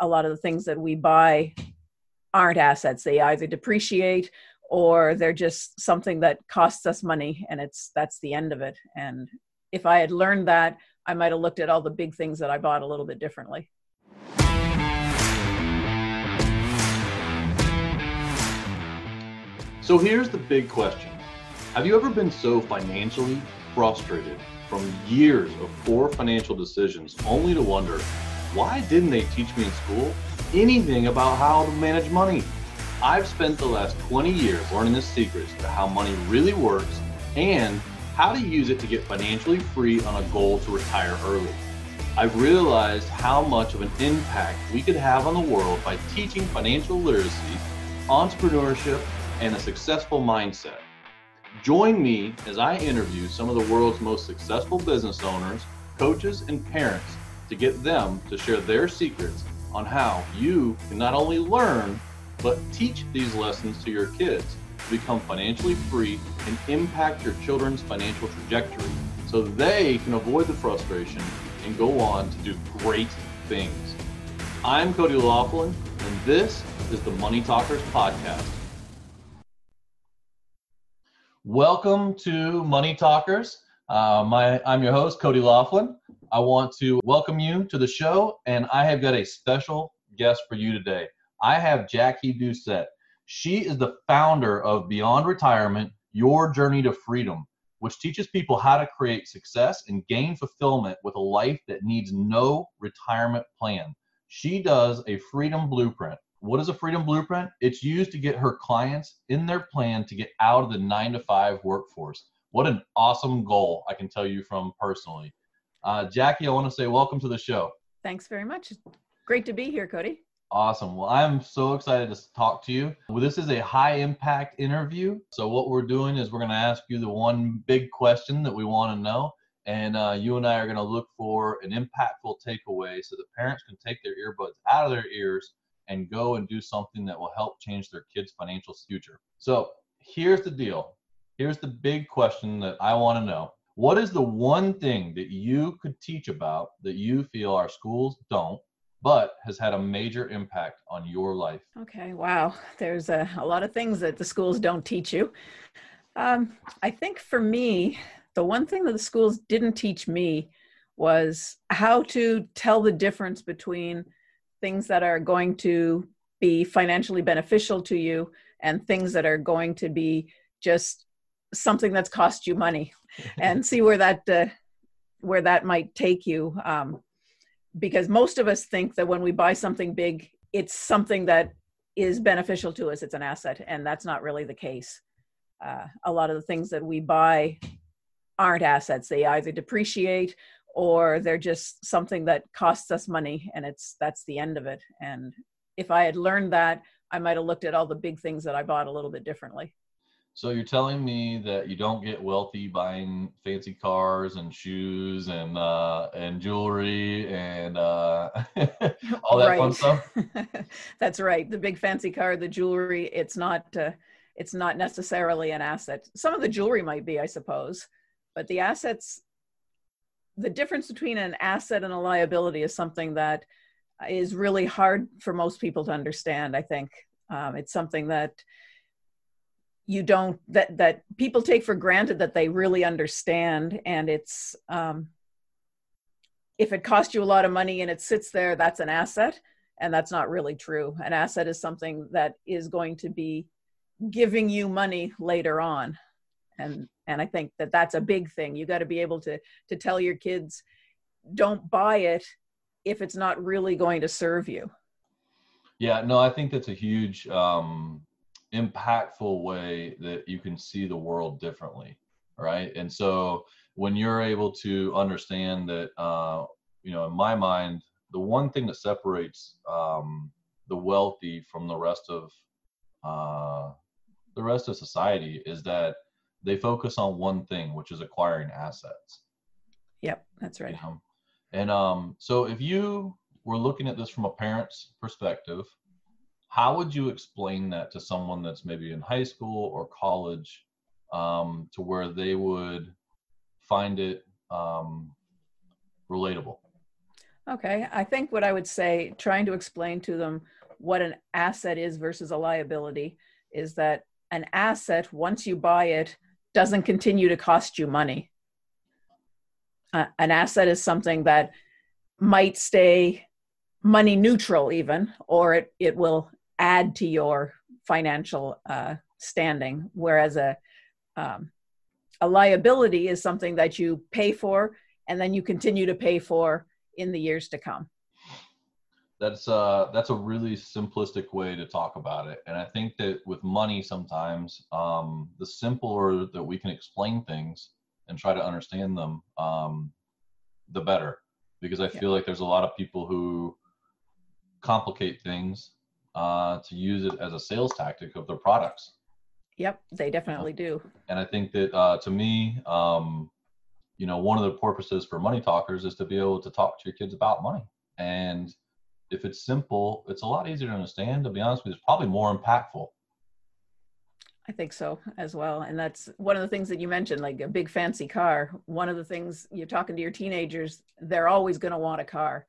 a lot of the things that we buy aren't assets. They either depreciate or they're just something that costs us money and it's that's the end of it. And if I had learned that, I might have looked at all the big things that I bought a little bit differently. So here's the big question Have you ever been so financially frustrated from years of poor financial decisions only to wonder why didn't they teach me in school anything about how to manage money? I've spent the last 20 years learning the secrets to how money really works and how to use it to get financially free on a goal to retire early. I've realized how much of an impact we could have on the world by teaching financial literacy, entrepreneurship, and a successful mindset. Join me as I interview some of the world's most successful business owners, coaches, and parents to get them to share their secrets on how you can not only learn, but teach these lessons to your kids to become financially free and impact your children's financial trajectory so they can avoid the frustration and go on to do great things. I'm Cody Laughlin, and this is the Money Talkers Podcast. Welcome to Money Talkers. Uh, my, I'm your host, Cody Laughlin. I want to welcome you to the show, and I have got a special guest for you today. I have Jackie Doucette. She is the founder of Beyond Retirement Your Journey to Freedom, which teaches people how to create success and gain fulfillment with a life that needs no retirement plan. She does a freedom blueprint what is a freedom blueprint? It's used to get her clients in their plan to get out of the nine to five workforce. What an awesome goal, I can tell you from personally. Uh, Jackie, I want to say welcome to the show. Thanks very much. Great to be here, Cody. Awesome. Well, I'm so excited to talk to you. Well, this is a high impact interview. So, what we're doing is we're going to ask you the one big question that we want to know. And uh, you and I are going to look for an impactful takeaway so that parents can take their earbuds out of their ears and go and do something that will help change their kids' financial future. So here's the deal. Here's the big question that I want to know. What is the one thing that you could teach about that you feel our schools don't, but has had a major impact on your life? Okay, wow. There's a, a lot of things that the schools don't teach you. Um, I think for me, the one thing that the schools didn't teach me was how to tell the difference between things that are going to be financially beneficial to you and things that are going to be just something that's cost you money and see where that uh, where that might take you um, because most of us think that when we buy something big it's something that is beneficial to us. It's an asset and that's not really the case. Uh, a lot of the things that we buy aren't assets. They either depreciate or they're just something that costs us money and it's that's the end of it. And if i had learned that i might have looked at all the big things that i bought a little bit differently so you're telling me that you don't get wealthy buying fancy cars and shoes and uh, and jewelry and uh, all that right. fun stuff. That's right. The big fancy car, the jewelry. It's not. Uh, it's not necessarily an asset. Some of the jewelry might be, I suppose, but the assets the difference between an asset and a liability is something that is really hard for most people to understand i think um, it's something that you don't that that people take for granted that they really understand and it's um, if it costs you a lot of money and it sits there that's an asset and that's not really true. An asset is something that is going to be giving you money later on. And and i think that that's a big thing. You got to be able to to tell your kids don't buy it if it's not really going to serve you. Yeah no i think that's a huge um impactful way that you can see the world differently right and so when you're able to understand that uh you know in my mind the one thing that separates um the wealthy from the rest of uh the rest of society is that they focus on one thing, which is acquiring assets. Yep, that's right. You know? And um, so if you were looking at this from a parent's perspective, how would you explain that to someone that's maybe in high school or college um, to where they would find it um, relatable? Okay, I think what I would say, trying to explain to them what an asset is versus a liability, is that an asset, once you buy it, doesn't continue to cost you money. Uh, an asset is something that might stay money neutral, even, or it, it will add to your financial uh, standing. Whereas a um, a liability is something that you pay for and then you continue to pay for in the years to come that's uh that's a really simplistic way to talk about it and i think that with money sometimes um the simpler that we can explain things and try to understand them um the better because i yeah. feel like there's a lot of people who complicate things uh to use it as a sales tactic of their products. Yep they definitely do. And i think that uh to me um you know one of the purposes for money talkers is to be able to talk to your kids about money. And if it's simple it's a lot easier to understand to be honest with you. It's probably more impactful. I think so as well. And that's one of the things that you mentioned like a big fancy car. One of the things you're talking to your teenagers they're always going to want a car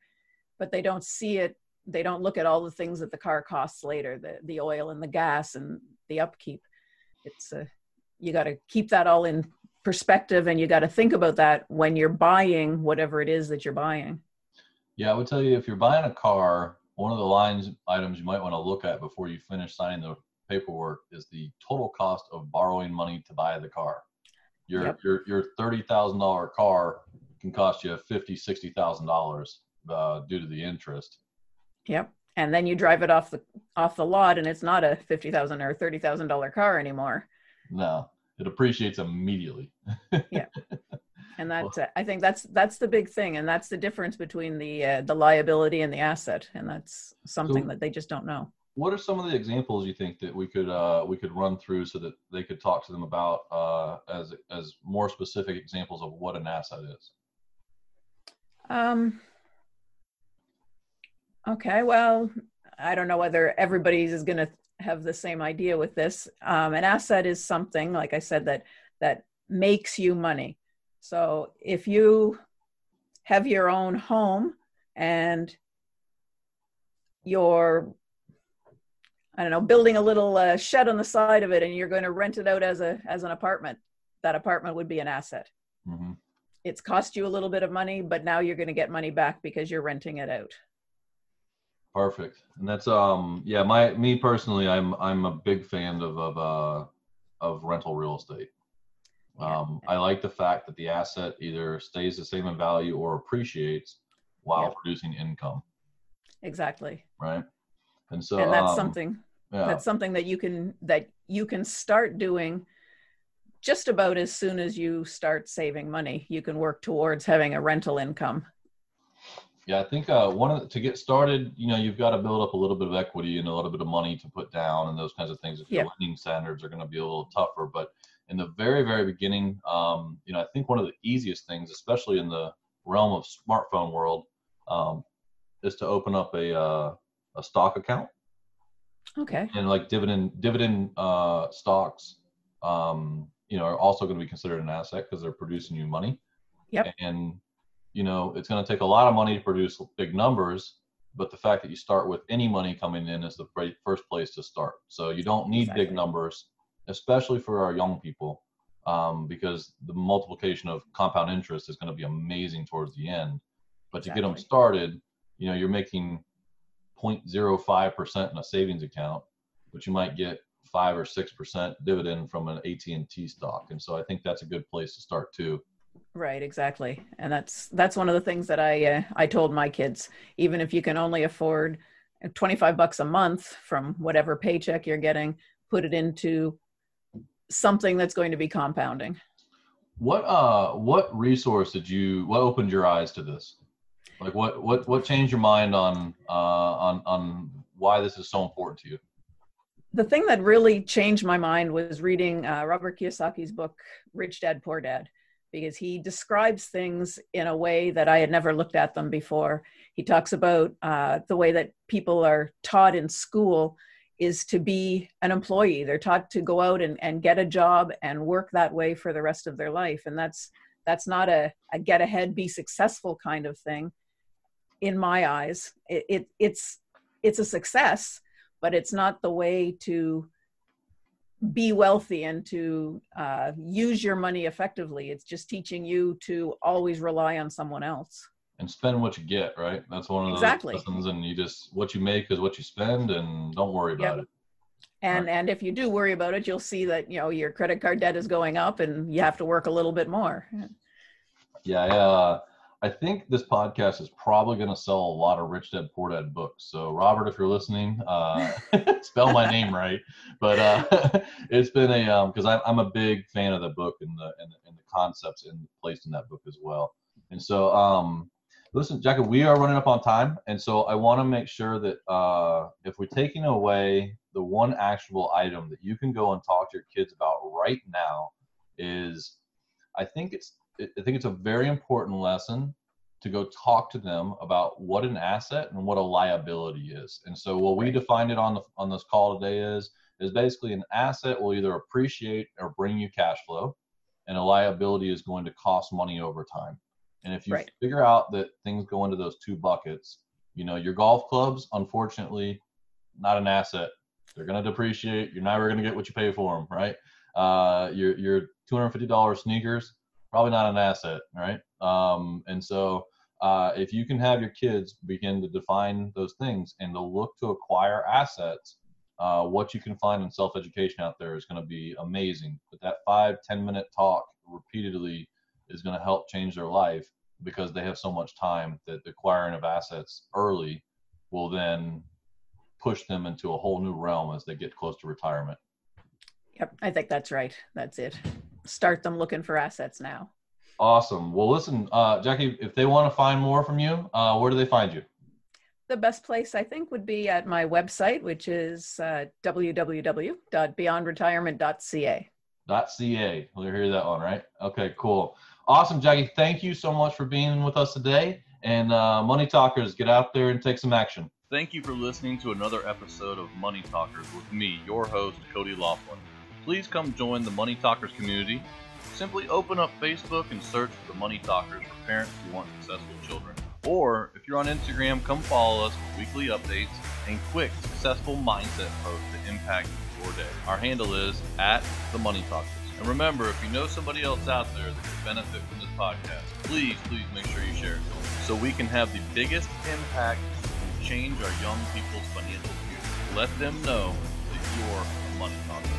but they don't see it they don't look at all the things that the car costs later the the oil and the gas and the upkeep. It's a you got to keep that all in perspective and you got to think about that when you're buying whatever it is that you're buying. Yeah i would tell you if you're buying a car one of the lines items you might want to look at before you finish signing the paperwork is the total cost of borrowing money to buy the car. Your yep. your your $30000 car can cost you 50 60000 dollars uh, due to the interest yep and then you drive it off the off the lot and it's not a 50000 or $30000 car anymore no it appreciates immediately. yeah, and that's well, I think that's that's the big thing, and that's the difference between the uh, the liability and the asset, and that's something so that they just don't know. What are some of the examples you think that we could uh, we could run through so that they could talk to them about uh, as as more specific examples of what an asset is? Um. Okay, well, I don't know whether everybody's is going to have the same idea with this. Um, an asset is something, like I said, that that makes you money. So if you have your own home and you're I don't know, building a little uh, shed on the side of it, and you're going to rent it out as a as an apartment. That apartment would be an asset. Mm-hmm. It's cost you a little bit of money, but now you're going to get money back because you're renting it out. Perfect. And that's um yeah, my me personally I'm I'm a big fan of of uh of rental real estate. Um I like the fact that the asset either stays the same in value or appreciates while yep. producing income. Exactly. Right. And so And that's um, something yeah. that's something that you can that you can start doing just about as soon as you start saving money. You can work towards having a rental income yeah, I think uh, one of the, to get started, you know, you've got to build up a little bit of equity and a little bit of money to put down and those kinds of things. If yeah. your lending standards are going to be a little tougher, but in the very, very beginning, um, you know, I think one of the easiest things, especially in the realm of smartphone world, um, is to open up a uh, a stock account. Okay. And like dividend dividend uh, stocks, um, you know, are also going to be considered an asset because they're producing you money. Yep. And you know it's going to take a lot of money to produce big numbers but the fact that you start with any money coming in is the first place to start so you don't need exactly. big numbers especially for our young people um, because the multiplication of compound interest is going to be amazing towards the end but exactly. to get them started you know you're making 0.05% in a savings account but you might get 5 or 6% dividend from an AT&T stock and so I think that's a good place to start too Right, exactly. And that's that's one of the things that I uh, I told my kids even if you can only afford 25 bucks a month from whatever paycheck you're getting, put it into something that's going to be compounding. What uh what resource did you what opened your eyes to this? Like what what what changed your mind on uh on on why this is so important to you? The thing that really changed my mind was reading uh, Robert Kiyosaki's book Rich Dad Poor Dad because he describes things in a way that I had never looked at them before. He talks about uh, the way that people are taught in school is to be an employee. They're taught to go out and, and get a job and work that way for the rest of their life. And that's that's not a, a get ahead, be successful kind of thing. in my eyes. It, it it's it's a success, but it's not the way to be wealthy and to uh, use your money effectively. It's just teaching you to always rely on someone else. And spend what you get, right? That's one of the exactly. lessons. And you just what you make is what you spend, and don't worry about yep. it. And right. and if you do worry about it, you'll see that you know your credit card debt is going up, and you have to work a little bit more. Yeah, uh, I think this podcast is probably going to sell a lot of Rich Dad Poor Dad books. So, Robert, if you're listening, uh, spell my name right. But uh, it's been a because um, I'm a big fan of the book and the and the, and the concepts in, placed in that book as well. And so, um, listen, Jackie, we are running up on time, and so I want to make sure that uh, if we're taking away the one actionable item that you can go and talk to your kids about right now is, I think it's I think it's a very important lesson to go talk to them about what an asset and what a liability is. And so what we defined it on the on this call today is is basically an asset will either appreciate or bring you cash flow, and a liability is going to cost money over time. And if you right. figure out that things go into those two buckets, you know, your golf clubs, unfortunately, not an asset. They're going to depreciate. You're never going to get what you pay for them, right? Uh, your your $250 sneakers, probably not an asset, right? Um, and so uh, if you can have your kids begin to define those things and to look to acquire assets, uh, what you can find in self-education out there is going to be amazing. But that five, 10 minute talk repeatedly is going to help change their life because they have so much time that the acquiring of assets early will then push them into a whole new realm as they get close to retirement. Yep, I think that's right. That's it. Start them looking for assets now. Awesome. Well, listen, uh, Jackie, if they want to find more from you, uh, where do they find you? The best place, I think, would be at my website, which is uh, www.beyondretirement.ca. .ca. We'll hear that one, right? Okay, cool. Awesome, Jackie. Thank you so much for being with us today. And uh, Money Talkers, get out there and take some action. Thank you for listening to another episode of Money Talkers with me, your host, Cody Laughlin please come join the Money Talkers community. Simply open up Facebook and search for the Money Talkers for parents who want successful children. Or if you're on Instagram, come follow us for weekly updates and quick, successful mindset posts to impact your day. Our handle is at the Money Talkers. And remember, if you know somebody else out there that could benefit from this podcast, please, please make sure you share it so we can have the biggest impact and change our young people's financial future. Let them know that you're a money talker.